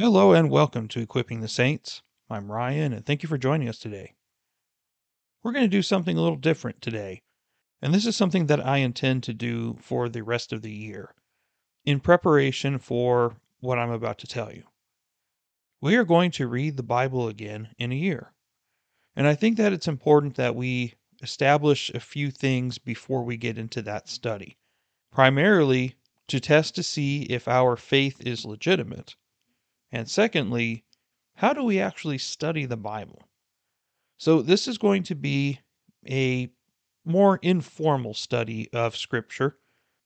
Hello and welcome to Equipping the Saints. I'm Ryan and thank you for joining us today. We're going to do something a little different today, and this is something that I intend to do for the rest of the year in preparation for what I'm about to tell you. We are going to read the Bible again in a year, and I think that it's important that we establish a few things before we get into that study, primarily to test to see if our faith is legitimate and secondly, how do we actually study the Bible? So, this is going to be a more informal study of Scripture.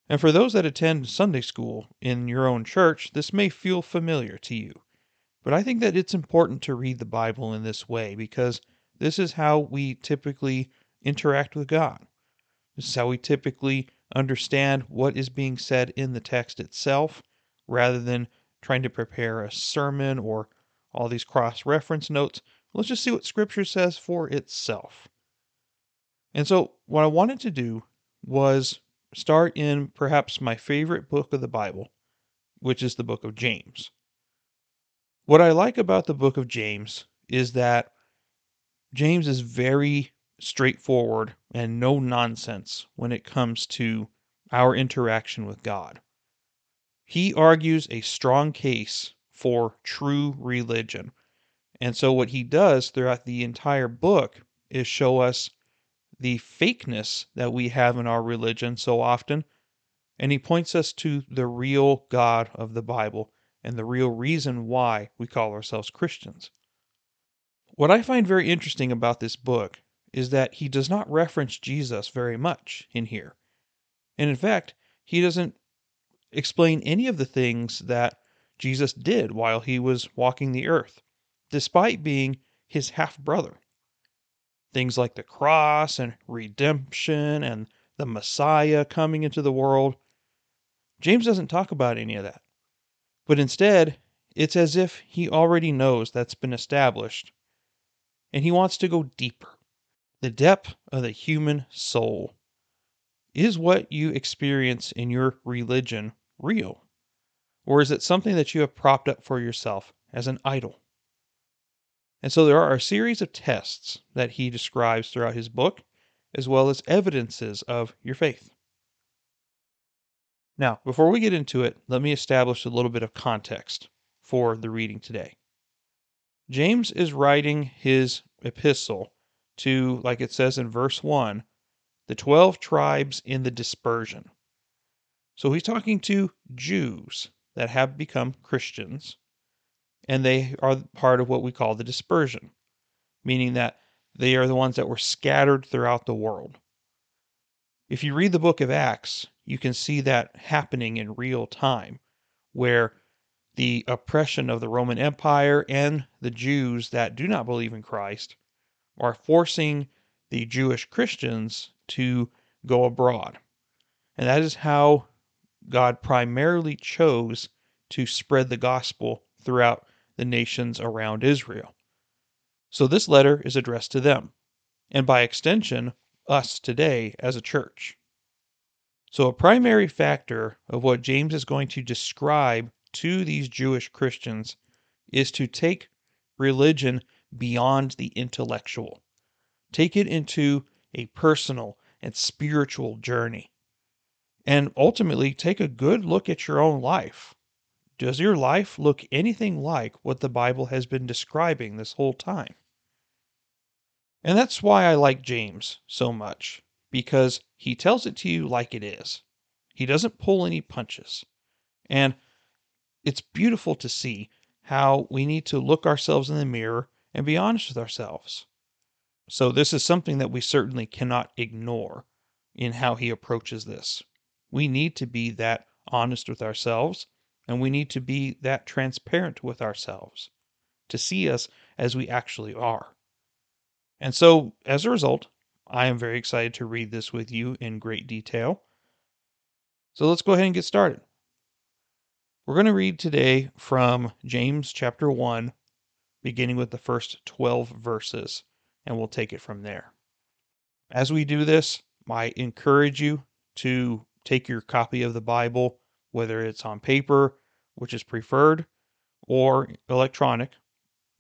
And for those that attend Sunday school in your own church, this may feel familiar to you. But I think that it's important to read the Bible in this way because this is how we typically interact with God. This is how we typically understand what is being said in the text itself rather than trying to prepare a sermon or all these cross reference notes. Let's just see what Scripture says for itself. And so, what I wanted to do was start in perhaps my favorite book of the Bible, which is the book of James. What I like about the book of James is that James is very straightforward and no nonsense when it comes to our interaction with God. He argues a strong case for true religion. And so, what he does throughout the entire book is show us the fakeness that we have in our religion so often. And he points us to the real God of the Bible and the real reason why we call ourselves Christians. What I find very interesting about this book is that he does not reference Jesus very much in here. And in fact, he doesn't explain any of the things that Jesus did while he was walking the earth, despite being his half brother. Things like the cross and redemption and the Messiah coming into the world. James doesn't talk about any of that. But instead, it's as if he already knows that's been established and he wants to go deeper. The depth of the human soul. Is what you experience in your religion real? Or is it something that you have propped up for yourself as an idol? And so there are a series of tests that he describes throughout his book, as well as evidences of your faith. Now, before we get into it, let me establish a little bit of context for the reading today. James is writing his epistle to, like it says in verse 1, the 12 tribes in the dispersion. So he's talking to Jews that have become Christians, and they are part of what we call the dispersion, meaning that they are the ones that were scattered throughout the world. If you read the book of Acts, you can see that happening in real time, where the oppression of the Roman Empire and the Jews that do not believe in Christ are forcing the Jewish Christians to go abroad. And that is how God primarily chose to spread the gospel throughout the nations around Israel. So this letter is addressed to them, and by extension, us today as a church. So, a primary factor of what James is going to describe to these Jewish Christians is to take religion beyond the intellectual, take it into a personal and spiritual journey and ultimately take a good look at your own life. Does your life look anything like what the Bible has been describing this whole time? And that's why I like James so much, because he tells it to you like it is. He doesn't pull any punches. And it's beautiful to see how we need to look ourselves in the mirror and be honest with ourselves. So, this is something that we certainly cannot ignore in how he approaches this. We need to be that honest with ourselves, and we need to be that transparent with ourselves to see us as we actually are. And so, as a result, I am very excited to read this with you in great detail. So let's go ahead and get started. We're going to read today from James chapter 1, beginning with the first 12 verses, and we'll take it from there. As we do this, I encourage you to take your copy of the Bible, whether it's on paper, which is preferred, or electronic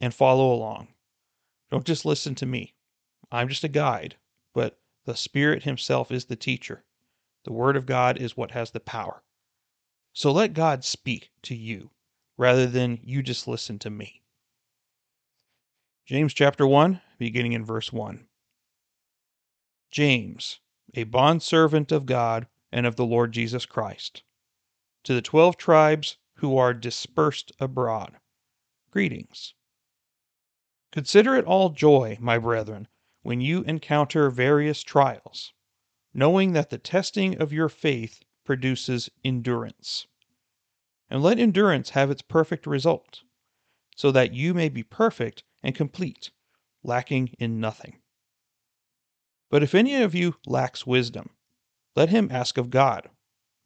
and follow along. Don't just listen to me. I'm just a guide, but the Spirit Himself is the teacher. The Word of God is what has the power. So let God speak to you rather than you just listen to me. James chapter 1, beginning in verse 1. James, a bondservant of God and of the Lord Jesus Christ, to the twelve tribes who are dispersed abroad, greetings. Consider it all joy, my brethren, when you encounter various trials, knowing that the testing of your faith produces endurance. And let endurance have its perfect result, so that you may be perfect and complete, lacking in nothing. But if any of you lacks wisdom, let him ask of God,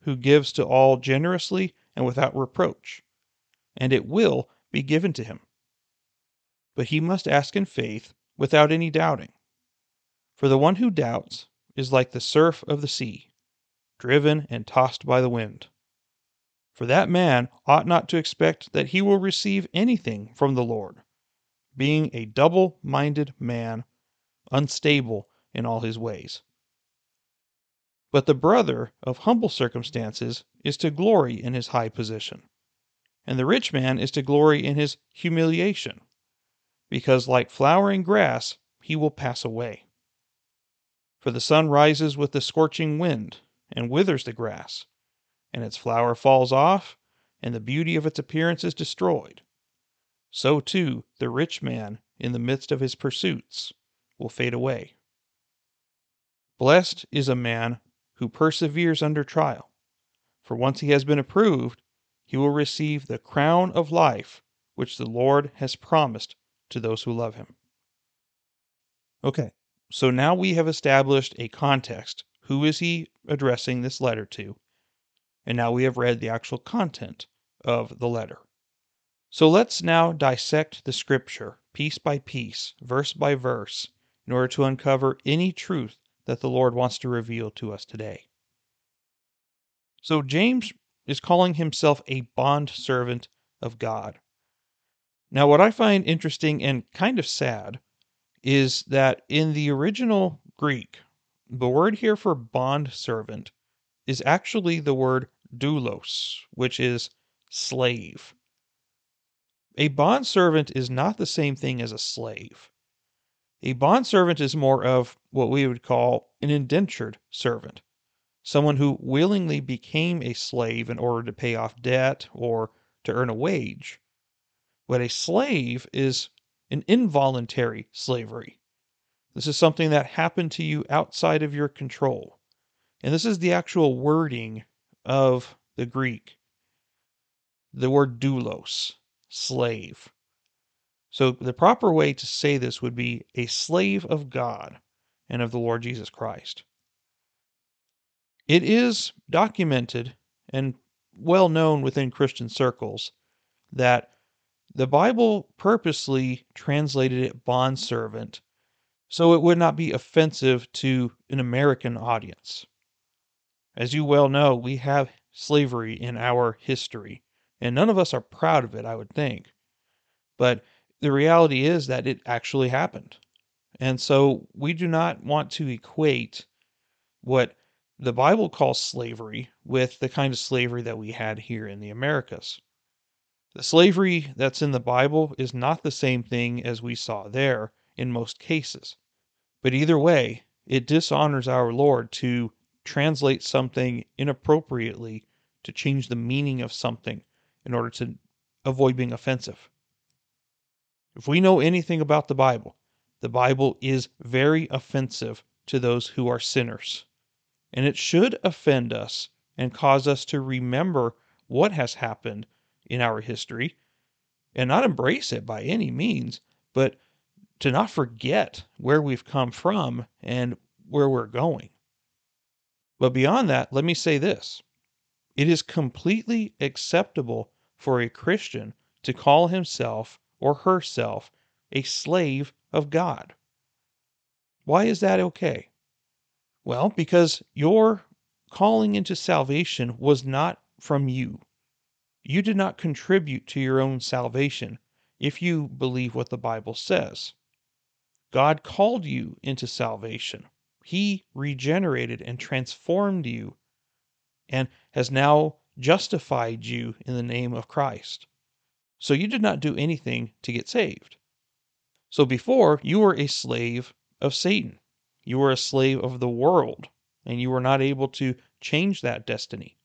who gives to all generously and without reproach, and it will be given to him. But he must ask in faith, without any doubting. For the one who doubts is like the surf of the sea, driven and tossed by the wind. For that man ought not to expect that he will receive anything from the Lord being a double minded man, unstable in all his ways. But the brother of humble circumstances is to glory in his high position, and the rich man is to glory in his humiliation, because like flowering grass he will pass away. For the sun rises with the scorching wind, and withers the grass, and its flower falls off, and the beauty of its appearance is destroyed. So, too, the rich man, in the midst of his pursuits, will fade away. Blessed is a man who perseveres under trial, for once he has been approved, he will receive the crown of life which the Lord has promised to those who love him. Okay, so now we have established a context. Who is he addressing this letter to? And now we have read the actual content of the letter. So let's now dissect the scripture piece by piece, verse by verse, in order to uncover any truth that the Lord wants to reveal to us today. So James is calling himself a bond servant of God. Now, what I find interesting and kind of sad is that in the original Greek, the word here for bond servant is actually the word doulos, which is slave. A bondservant is not the same thing as a slave. A bondservant is more of what we would call an indentured servant, someone who willingly became a slave in order to pay off debt or to earn a wage. But a slave is an involuntary slavery. This is something that happened to you outside of your control. And this is the actual wording of the Greek. The word doulos slave. So the proper way to say this would be a slave of God and of the Lord Jesus Christ. It is documented and well known within Christian circles that the Bible purposely translated it bondservant so it would not be offensive to an American audience. As you well know, we have slavery in our history. And none of us are proud of it, I would think. But the reality is that it actually happened. And so we do not want to equate what the Bible calls slavery with the kind of slavery that we had here in the Americas. The slavery that's in the Bible is not the same thing as we saw there in most cases. But either way, it dishonors our Lord to translate something inappropriately to change the meaning of something in order to avoid being offensive. If we know anything about the Bible, the Bible is very offensive to those who are sinners. And it should offend us and cause us to remember what has happened in our history and not embrace it by any means, but to not forget where we've come from and where we're going. But beyond that, let me say this it is completely acceptable for a Christian to call himself or herself a slave of God. Why is that okay? Well, because your calling into salvation was not from you. you did not contribute to your own salvation if you believe what the Bible says. God called you into salvation. He regenerated and transformed you and has now justified you in the name of Christ. So you did not do anything to get saved. So before, you were a slave of Satan. You were a slave of the world, and you were not able to change that destiny.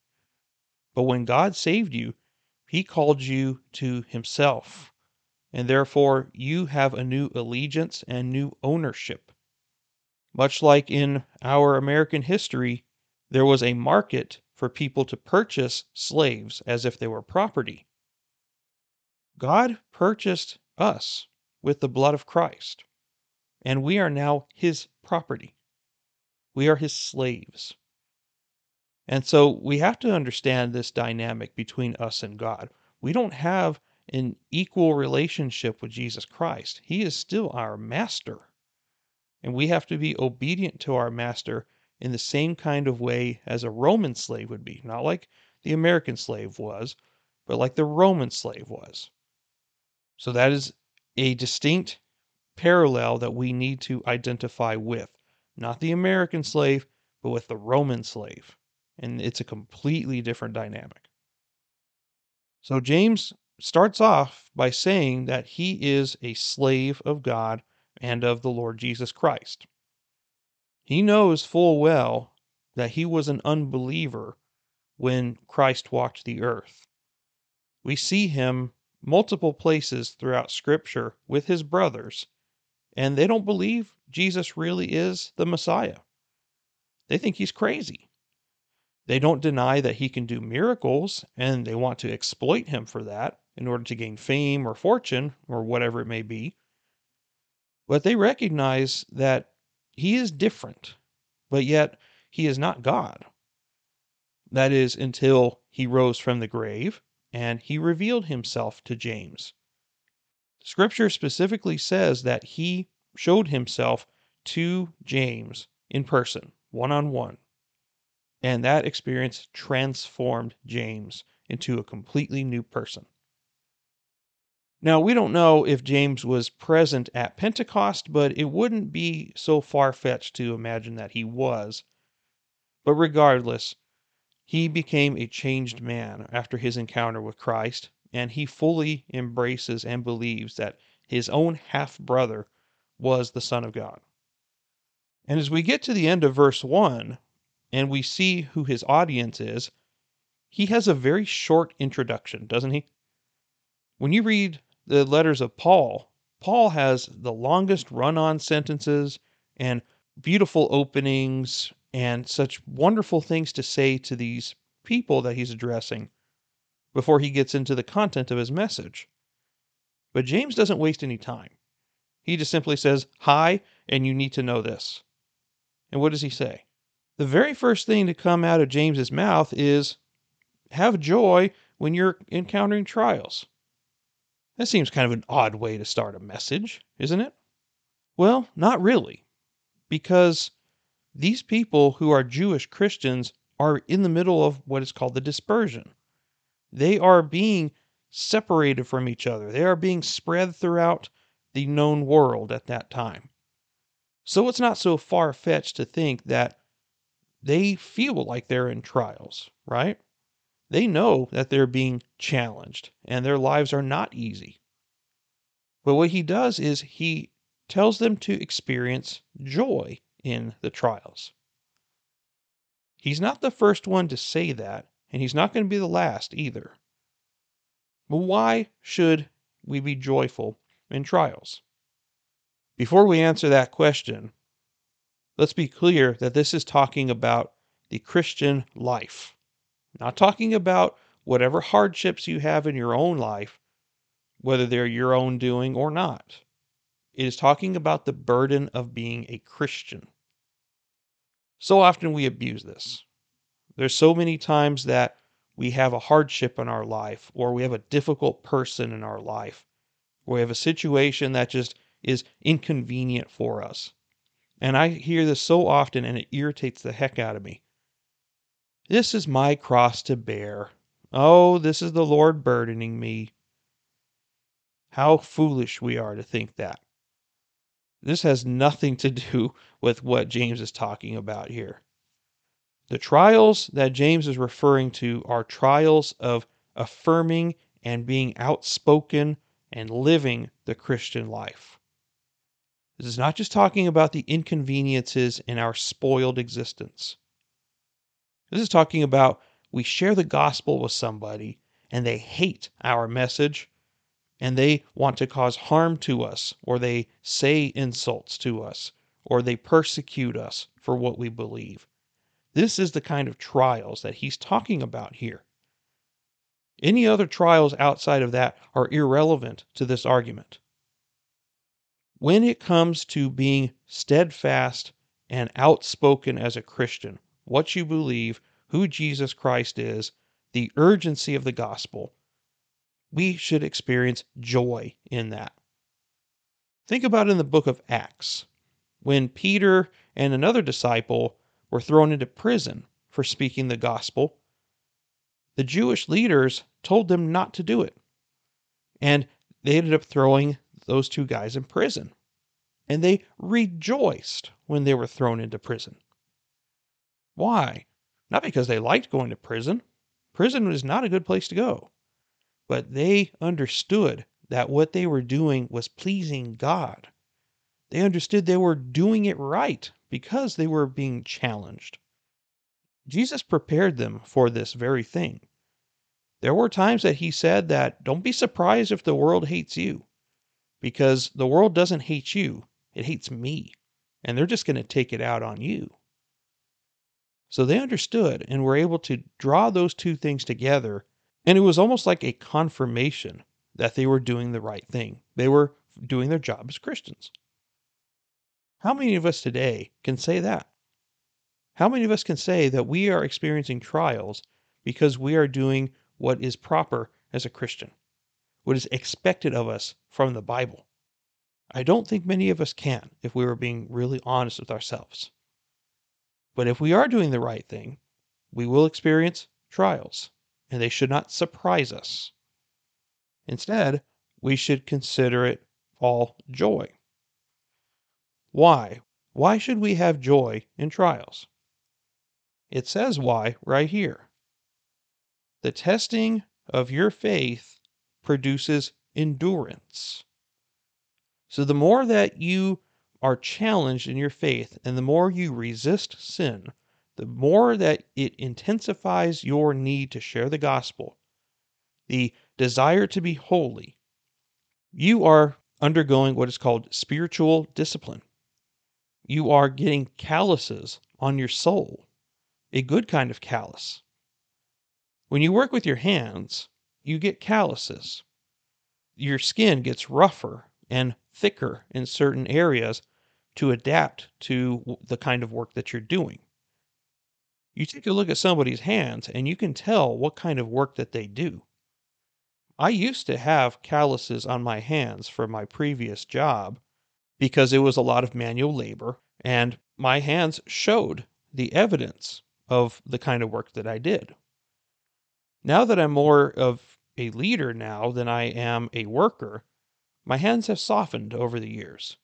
But when God saved you, he called you to himself, and therefore you have a new allegiance and new ownership. Much like in our American history, there was a market for people to purchase slaves as if they were property. God purchased us with the blood of Christ, and we are now his property. We are his slaves. And so we have to understand this dynamic between us and God. We don't have an equal relationship with Jesus Christ. He is still our master. And we have to be obedient to our master in the same kind of way as a Roman slave would be. Not like the American slave was, but like the Roman slave was. So that is a distinct parallel that we need to identify with. Not the American slave, but with the Roman slave. And it's a completely different dynamic. So James starts off by saying that he is a slave of God and of the Lord Jesus Christ. He knows full well that he was an unbeliever when Christ walked the earth. We see him multiple places throughout Scripture with his brothers, and they don't believe Jesus really is the Messiah. They think he's crazy. They don't deny that he can do miracles, and they want to exploit him for that in order to gain fame or fortune or whatever it may be. But they recognize that he is different, but yet he is not God. That is, until he rose from the grave and he revealed himself to James. Scripture specifically says that he showed himself to James in person, one on one. And that experience transformed James into a completely new person. Now, we don't know if James was present at Pentecost, but it wouldn't be so far fetched to imagine that he was. But regardless, he became a changed man after his encounter with Christ, and he fully embraces and believes that his own half brother was the Son of God. And as we get to the end of verse 1 and we see who his audience is, he has a very short introduction, doesn't he? When you read the letters of Paul, Paul has the longest run on sentences and beautiful openings and such wonderful things to say to these people that he's addressing before he gets into the content of his message. But James doesn't waste any time. He just simply says, Hi, and you need to know this. And what does he say? The very first thing to come out of James's mouth is, Have joy when you're encountering trials. That seems kind of an odd way to start a message, isn't it? Well, not really, because these people who are Jewish Christians are in the middle of what is called the dispersion. They are being separated from each other, they are being spread throughout the known world at that time. So it's not so far fetched to think that they feel like they're in trials, right? They know that they're being challenged and their lives are not easy. But what he does is he tells them to experience joy in the trials. He's not the first one to say that, and he's not going to be the last either. But why should we be joyful in trials? Before we answer that question, let's be clear that this is talking about the Christian life. Not talking about whatever hardships you have in your own life, whether they're your own doing or not. It is talking about the burden of being a Christian. So often we abuse this. There's so many times that we have a hardship in our life, or we have a difficult person in our life, or we have a situation that just is inconvenient for us. And I hear this so often and it irritates the heck out of me. This is my cross to bear. Oh, this is the Lord burdening me. How foolish we are to think that. This has nothing to do with what James is talking about here. The trials that James is referring to are trials of affirming and being outspoken and living the Christian life. This is not just talking about the inconveniences in our spoiled existence. This is talking about we share the gospel with somebody and they hate our message and they want to cause harm to us or they say insults to us or they persecute us for what we believe. This is the kind of trials that he's talking about here. Any other trials outside of that are irrelevant to this argument. When it comes to being steadfast and outspoken as a Christian, what you believe, who Jesus Christ is, the urgency of the gospel, we should experience joy in that. Think about in the book of Acts when Peter and another disciple were thrown into prison for speaking the gospel. The Jewish leaders told them not to do it. And they ended up throwing those two guys in prison. And they rejoiced when they were thrown into prison. Why? Not because they liked going to prison. Prison was not a good place to go. But they understood that what they were doing was pleasing God. They understood they were doing it right because they were being challenged. Jesus prepared them for this very thing. There were times that he said that don't be surprised if the world hates you because the world doesn't hate you, it hates me, and they're just going to take it out on you. So they understood and were able to draw those two things together, and it was almost like a confirmation that they were doing the right thing. They were doing their job as Christians. How many of us today can say that? How many of us can say that we are experiencing trials because we are doing what is proper as a Christian, what is expected of us from the Bible. I don't think many of us can if we were being really honest with ourselves. But if we are doing the right thing, we will experience trials, and they should not surprise us. Instead, we should consider it all joy. Why? Why should we have joy in trials? It says why right here. The testing of your faith produces endurance. So the more that you are challenged in your faith and the more you resist sin, the more that it intensifies your need to share the gospel, the desire to be holy, you are undergoing what is called spiritual discipline. You are getting calluses on your soul, a good kind of callus. When you work with your hands, you get calluses. Your skin gets rougher and thicker in certain areas to adapt to the kind of work that you're doing. You take a look at somebody's hands and you can tell what kind of work that they do. I used to have calluses on my hands for my previous job because it was a lot of manual labor and my hands showed the evidence of the kind of work that I did. Now that I'm more of a leader now than I am a worker, my hands have softened over the years.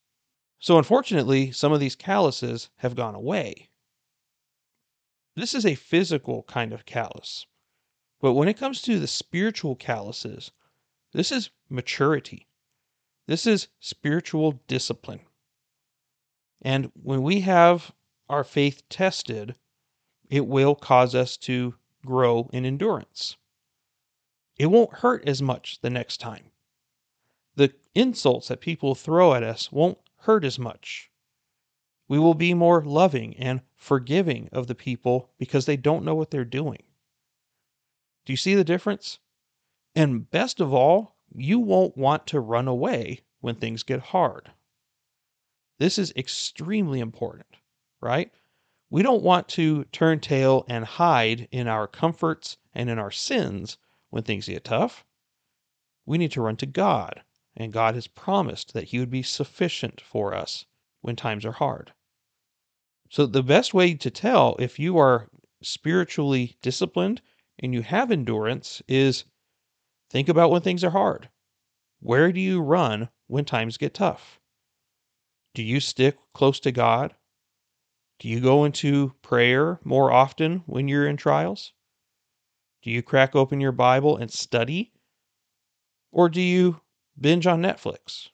So unfortunately, some of these calluses have gone away. This is a physical kind of callus. But when it comes to the spiritual calluses, this is maturity. This is spiritual discipline. And when we have our faith tested, it will cause us to grow in endurance. It won't hurt as much the next time. The insults that people throw at us won't hurt as much. We will be more loving and forgiving of the people because they don't know what they're doing. Do you see the difference? And best of all, you won't want to run away when things get hard. This is extremely important, right? We don't want to turn tail and hide in our comforts and in our sins when things get tough. We need to run to God, and God has promised that He would be sufficient for us when times are hard. So, the best way to tell if you are spiritually disciplined and you have endurance is think about when things are hard. Where do you run when times get tough? Do you stick close to God? Do you go into prayer more often when you're in trials? Do you crack open your Bible and study? Or do you binge on Netflix?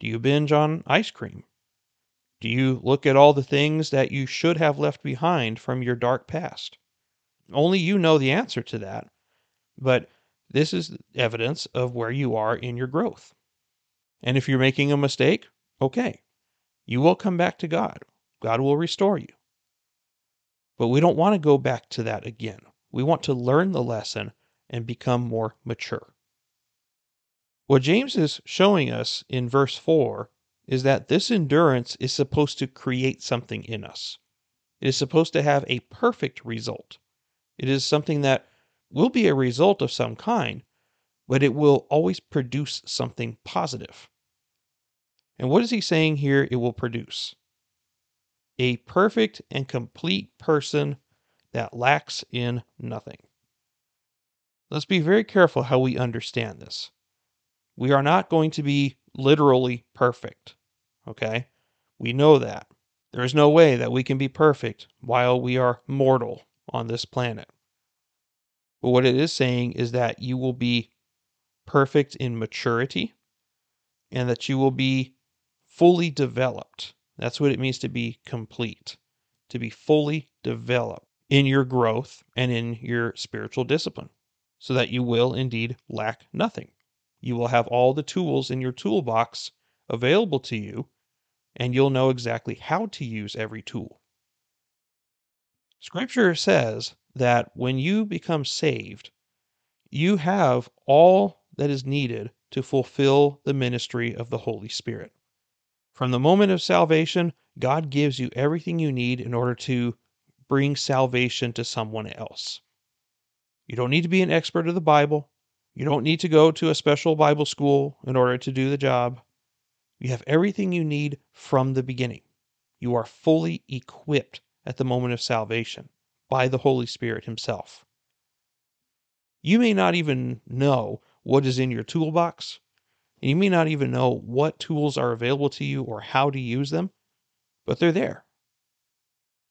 Do you binge on ice cream? Do you look at all the things that you should have left behind from your dark past? Only you know the answer to that, but this is evidence of where you are in your growth. And if you're making a mistake, okay, you will come back to God. God will restore you. But we don't want to go back to that again. We want to learn the lesson and become more mature. What James is showing us in verse 4 is that this endurance is supposed to create something in us. It is supposed to have a perfect result. It is something that will be a result of some kind, but it will always produce something positive. And what is he saying here it will produce? A perfect and complete person that lacks in nothing. Let's be very careful how we understand this. We are not going to be literally perfect. Okay? We know that. There is no way that we can be perfect while we are mortal on this planet. But what it is saying is that you will be perfect in maturity and that you will be fully developed. That's what it means to be complete, to be fully developed in your growth and in your spiritual discipline, so that you will indeed lack nothing. You will have all the tools in your toolbox available to you, and you'll know exactly how to use every tool. Scripture says that when you become saved, you have all that is needed to fulfill the ministry of the Holy Spirit. From the moment of salvation, God gives you everything you need in order to bring salvation to someone else. You don't need to be an expert of the Bible. You don't need to go to a special Bible school in order to do the job. You have everything you need from the beginning. You are fully equipped at the moment of salvation by the Holy Spirit Himself. You may not even know what is in your toolbox, and you may not even know what tools are available to you or how to use them, but they're there.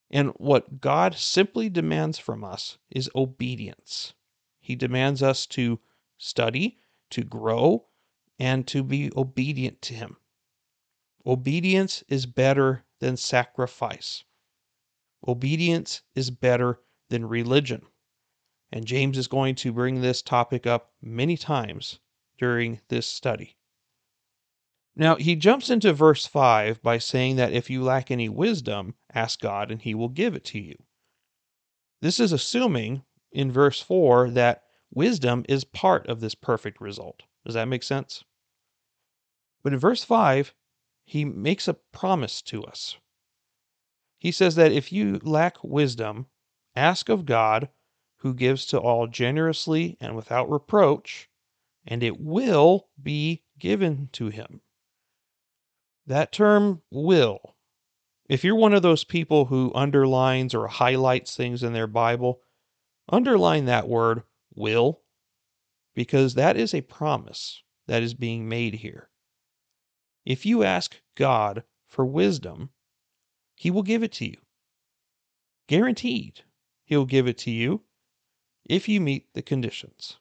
And what God simply demands from us is obedience. He demands us to study, to grow, and to be obedient to Him. Obedience is better than sacrifice. Obedience is better than religion. And James is going to bring this topic up many times during this study. Now, he jumps into verse 5 by saying that if you lack any wisdom, ask God and he will give it to you. This is assuming in verse 4 that wisdom is part of this perfect result. Does that make sense? But in verse 5, he makes a promise to us. He says that if you lack wisdom, ask of God, who gives to all generously and without reproach, and it will be given to him. That term will, if you're one of those people who underlines or highlights things in their Bible, underline that word will, because that is a promise that is being made here. If you ask God for wisdom, he will give it to you. Guaranteed, He'll give it to you if you meet the conditions.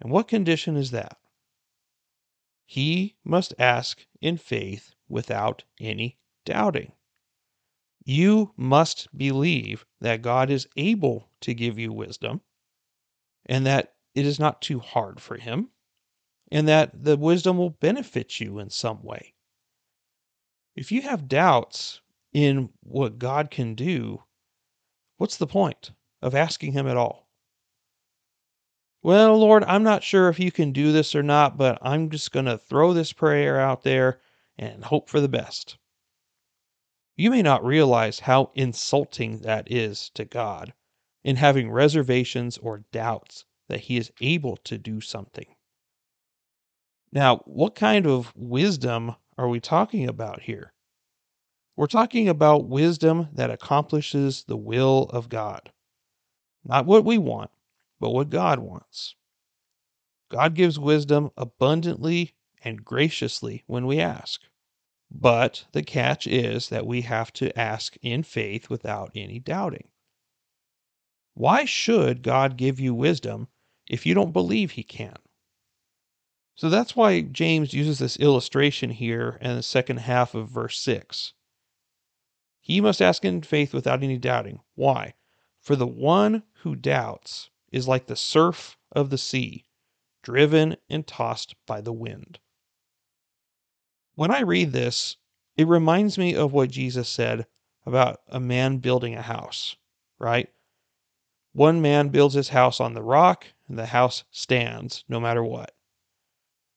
And what condition is that? He must ask in faith without any doubting. You must believe that God is able to give you wisdom and that it is not too hard for Him and that the wisdom will benefit you in some way. If you have doubts in what God can do, what's the point of asking Him at all? Well, Lord, I'm not sure if you can do this or not, but I'm just going to throw this prayer out there and hope for the best. You may not realize how insulting that is to God in having reservations or doubts that He is able to do something. Now, what kind of wisdom are we talking about here? We're talking about wisdom that accomplishes the will of God. Not what we want, but what God wants. God gives wisdom abundantly and graciously when we ask. But the catch is that we have to ask in faith without any doubting. Why should God give you wisdom if you don't believe He can? So that's why James uses this illustration here in the second half of verse 6. He must ask in faith without any doubting. Why? For the one who doubts is like the surf of the sea, driven and tossed by the wind. When I read this, it reminds me of what Jesus said about a man building a house, right? One man builds his house on the rock, and the house stands no matter what.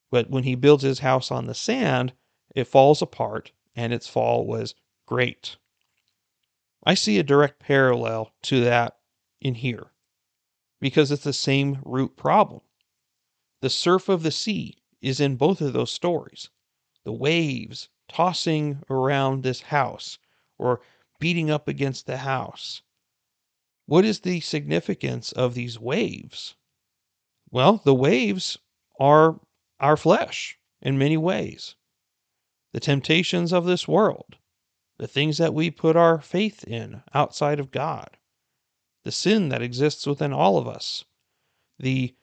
But when he builds his house on the sand, it falls apart, and its fall was great. I see a direct parallel to that in here because it's the same root problem. The surf of the sea is in both of those stories the waves tossing around this house or beating up against the house. What is the significance of these waves? Well, the waves are our flesh in many ways, the temptations of this world, the things that we put our faith in outside of God, the sin that exists within all of us, the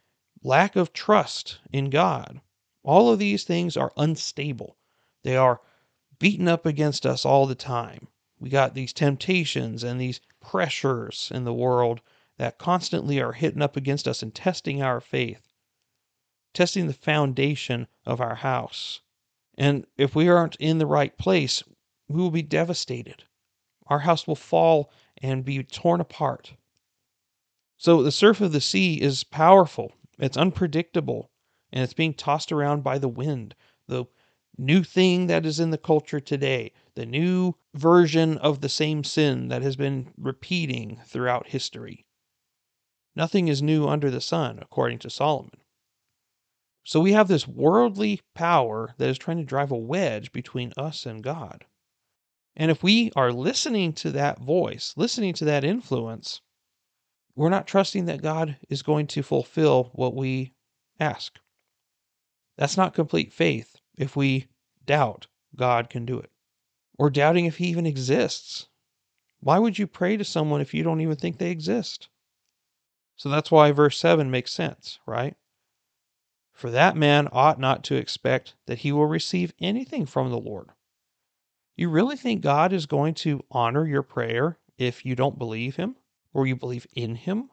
lack of trust in God, all of these things are unstable. They are beaten up against us all the time. We got these temptations and these pressures in the world that constantly are hitting up against us and testing our faith, testing the foundation of our house. And if we aren't in the right place, we will be devastated. Our house will fall and be torn apart. So the surf of the sea is powerful, it's unpredictable, and it's being tossed around by the wind. The new thing that is in the culture today, the new version of the same sin that has been repeating throughout history. Nothing is new under the sun, according to Solomon. So we have this worldly power that is trying to drive a wedge between us and God. And if we are listening to that voice, listening to that influence, we're not trusting that God is going to fulfill what we ask. That's not complete faith if we doubt God can do it or doubting if He even exists. Why would you pray to someone if you don't even think they exist? So that's why verse 7 makes sense, right? For that man ought not to expect that he will receive anything from the Lord. You really think God is going to honor your prayer if you don't believe Him? or you believe in him.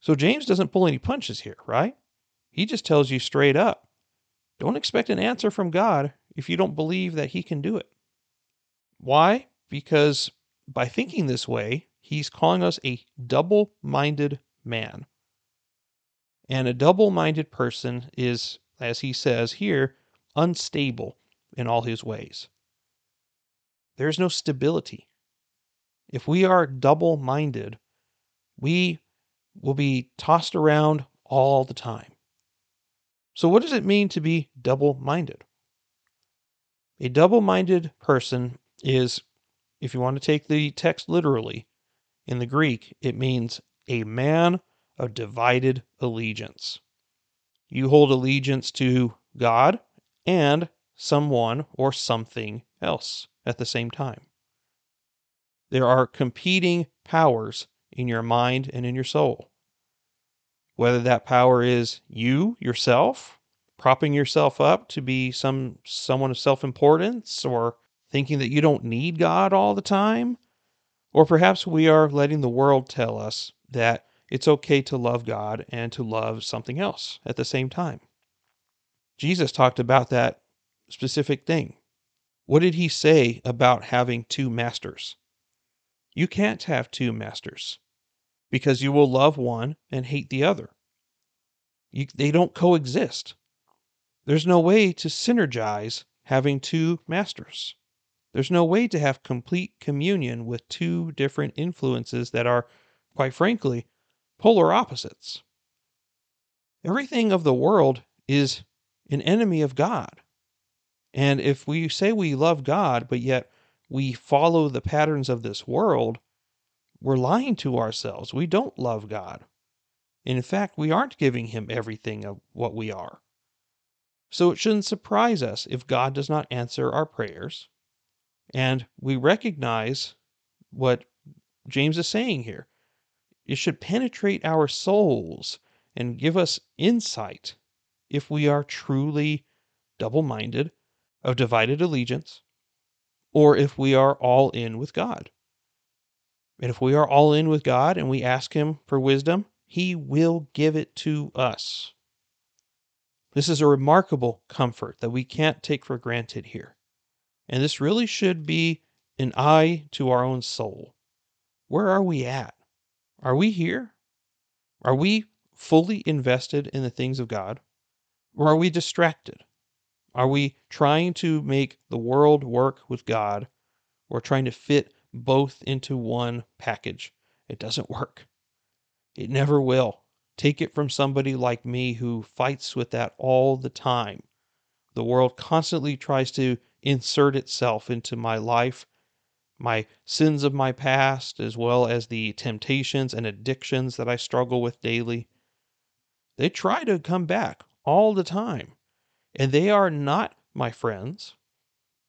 So James doesn't pull any punches here, right? He just tells you straight up don't expect an answer from God if you don't believe that he can do it. Why? Because by thinking this way, he's calling us a double minded man. And a double minded person is, as he says here, unstable in all his ways. There's no stability. If we are double minded, we will be tossed around all the time. So, what does it mean to be double minded? A double minded person is, if you want to take the text literally, in the Greek, it means a man of divided allegiance. You hold allegiance to God and someone or something else at the same time. There are competing powers in your mind and in your soul. Whether that power is you yourself, propping yourself up to be some someone of self-importance or thinking that you don't need God all the time, or perhaps we are letting the world tell us that it's okay to love God and to love something else at the same time. Jesus talked about that specific thing. What did he say about having two masters? You can't have two masters because you will love one and hate the other. You, they don't coexist. There's no way to synergize having two masters. There's no way to have complete communion with two different influences that are, quite frankly, polar opposites. Everything of the world is an enemy of God. And if we say we love God, but yet we follow the patterns of this world, we're lying to ourselves. We don't love God. In fact, we aren't giving him everything of what we are. So it shouldn't surprise us if God does not answer our prayers. And we recognize what James is saying here. It should penetrate our souls and give us insight if we are truly double minded, of divided allegiance, or if we are all in with God. And if we are all in with God and we ask Him for wisdom, He will give it to us. This is a remarkable comfort that we can't take for granted here. And this really should be an eye to our own soul. Where are we at? Are we here? Are we fully invested in the things of God? Or are we distracted? Are we trying to make the world work with God or trying to fit both into one package? It doesn't work. It never will. Take it from somebody like me who fights with that all the time. The world constantly tries to insert itself into my life my sins of my past, as well as the temptations and addictions that I struggle with daily. They try to come back all the time, and they are not my friends,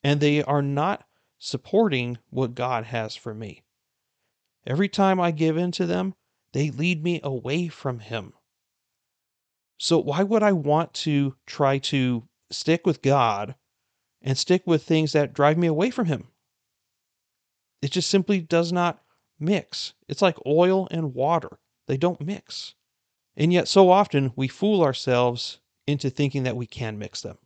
and they are not supporting what God has for me. Every time I give in to them, they lead me away from Him. So, why would I want to try to stick with God and stick with things that drive me away from Him? It just simply does not mix. It's like oil and water, they don't mix. And yet, so often we fool ourselves into thinking that we can mix them.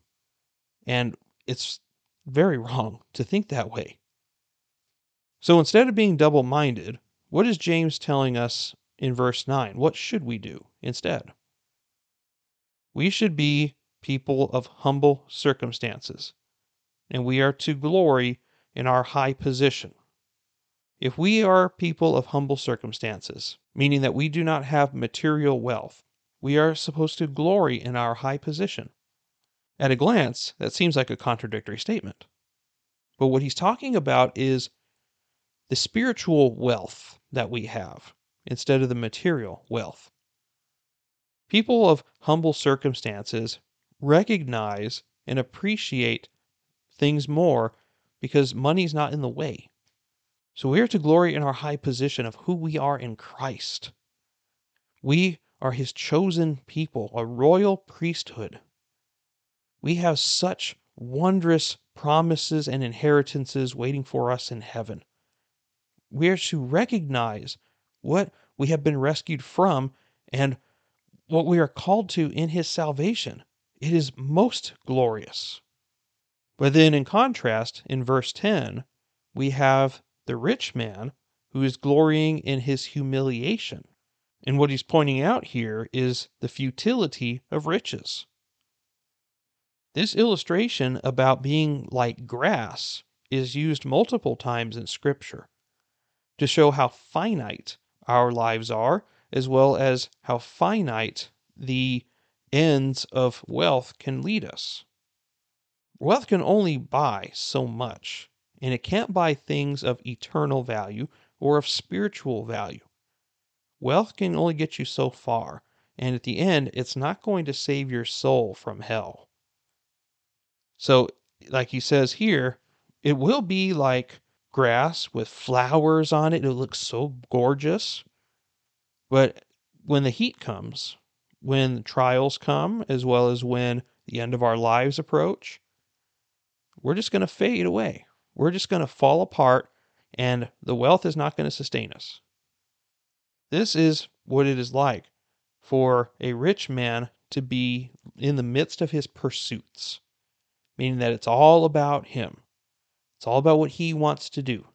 And it's very wrong to think that way. So instead of being double minded, what is James telling us in verse 9? What should we do instead? We should be people of humble circumstances, and we are to glory in our high position. If we are people of humble circumstances, meaning that we do not have material wealth, we are supposed to glory in our high position. At a glance, that seems like a contradictory statement. But what he's talking about is the spiritual wealth that we have instead of the material wealth. People of humble circumstances recognize and appreciate things more because money's not in the way. So we are to glory in our high position of who we are in Christ. We are his chosen people, a royal priesthood. We have such wondrous promises and inheritances waiting for us in heaven. We are to recognize what we have been rescued from and what we are called to in his salvation. It is most glorious. But then, in contrast, in verse 10, we have the rich man who is glorying in his humiliation. And what he's pointing out here is the futility of riches. This illustration about being like grass is used multiple times in Scripture to show how finite our lives are, as well as how finite the ends of wealth can lead us. Wealth can only buy so much and it can't buy things of eternal value or of spiritual value. Wealth can only get you so far, and at the end, it's not going to save your soul from hell. So, like he says here, it will be like grass with flowers on it. It looks so gorgeous. But when the heat comes, when trials come, as well as when the end of our lives approach, we're just going to fade away we're just going to fall apart and the wealth is not going to sustain us. This is what it is like for a rich man to be in the midst of his pursuits, meaning that it's all about him. It's all about what he wants to do.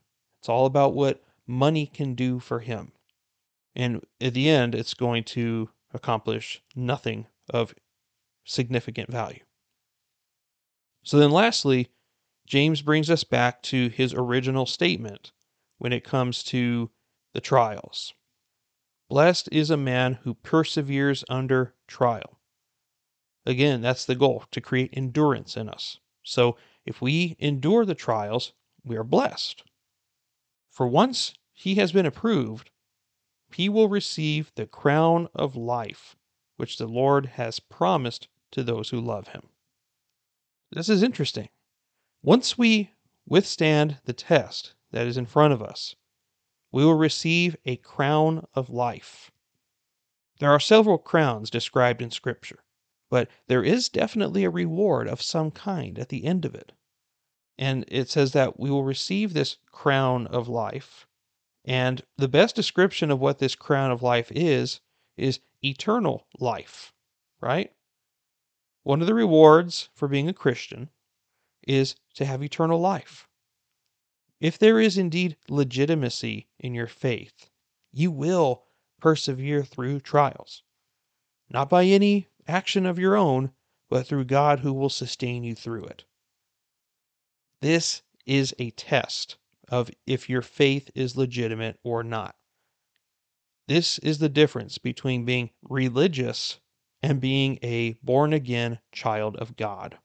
It's all about what money can do for him. And at the end, it's going to accomplish nothing of significant value. So then, lastly, James brings us back to his original statement when it comes to the trials. Blessed is a man who perseveres under trial. Again, that's the goal to create endurance in us. So if we endure the trials, we are blessed. For once he has been approved, he will receive the crown of life, which the Lord has promised to those who love him. This is interesting. Once we withstand the test that is in front of us, we will receive a crown of life. There are several crowns described in Scripture, but there is definitely a reward of some kind at the end of it. And it says that we will receive this crown of life. And the best description of what this crown of life is, is eternal life, right? One of the rewards for being a Christian is to have eternal life. If there is indeed legitimacy in your faith, you will persevere through trials, not by any action of your own, but through God who will sustain you through it. This is a test of if your faith is legitimate or not. This is the difference between being religious and being a born again child of God.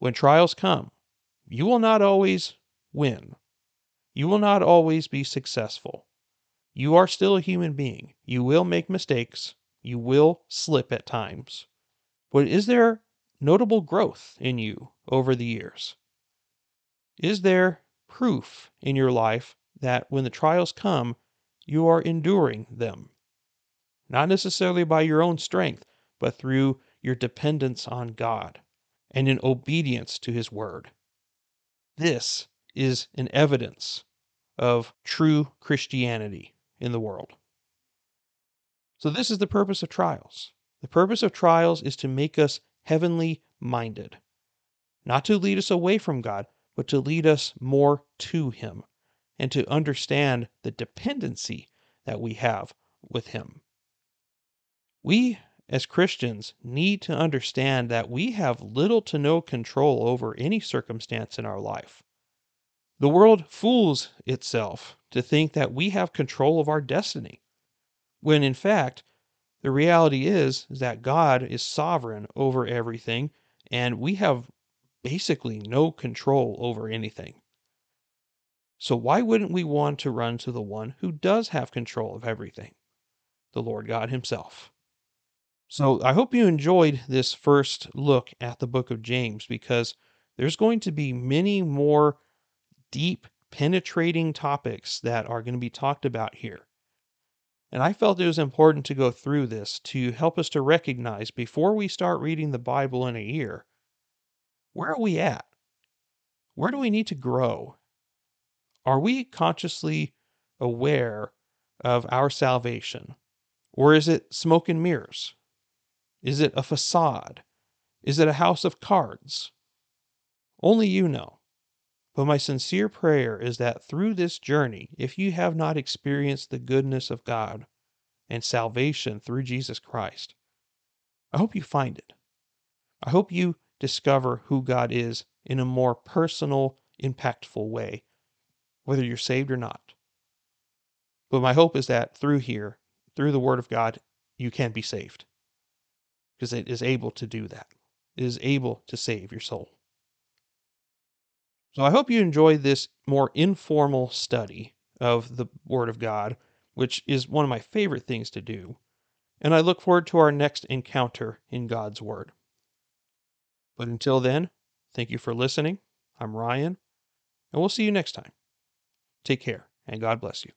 When trials come, you will not always win. You will not always be successful. You are still a human being. You will make mistakes. You will slip at times. But is there notable growth in you over the years? Is there proof in your life that when the trials come, you are enduring them? Not necessarily by your own strength, but through your dependence on God and in obedience to His Word. This is an evidence of true Christianity in the world. So, this is the purpose of trials. The purpose of trials is to make us heavenly minded, not to lead us away from God, but to lead us more to Him and to understand the dependency that we have with Him. We as Christians need to understand that we have little to no control over any circumstance in our life. The world fools itself to think that we have control of our destiny, when in fact, the reality is, that God is sovereign over everything, and we have basically no control over anything. So, why wouldn't we want to run to the one who does have control of everything? The Lord God Himself. So, I hope you enjoyed this first look at the book of James because there's going to be many more deep, penetrating topics that are going to be talked about here. And I felt it was important to go through this to help us to recognize before we start reading the Bible in a year where are we at? Where do we need to grow? Are we consciously aware of our salvation? Or is it smoke and mirrors? Is it a facade? Is it a house of cards? Only you know. But my sincere prayer is that through this journey, if you have not experienced the goodness of God and salvation through Jesus Christ, I hope you find it. I hope you discover who God is in a more personal, impactful way, whether you're saved or not. But my hope is that through here, through the Word of God, you can be saved. Because it is able to do that. It is able to save your soul. So I hope you enjoyed this more informal study of the Word of God, which is one of my favorite things to do. And I look forward to our next encounter in God's Word. But until then, thank you for listening. I'm Ryan, and we'll see you next time. Take care, and God bless you.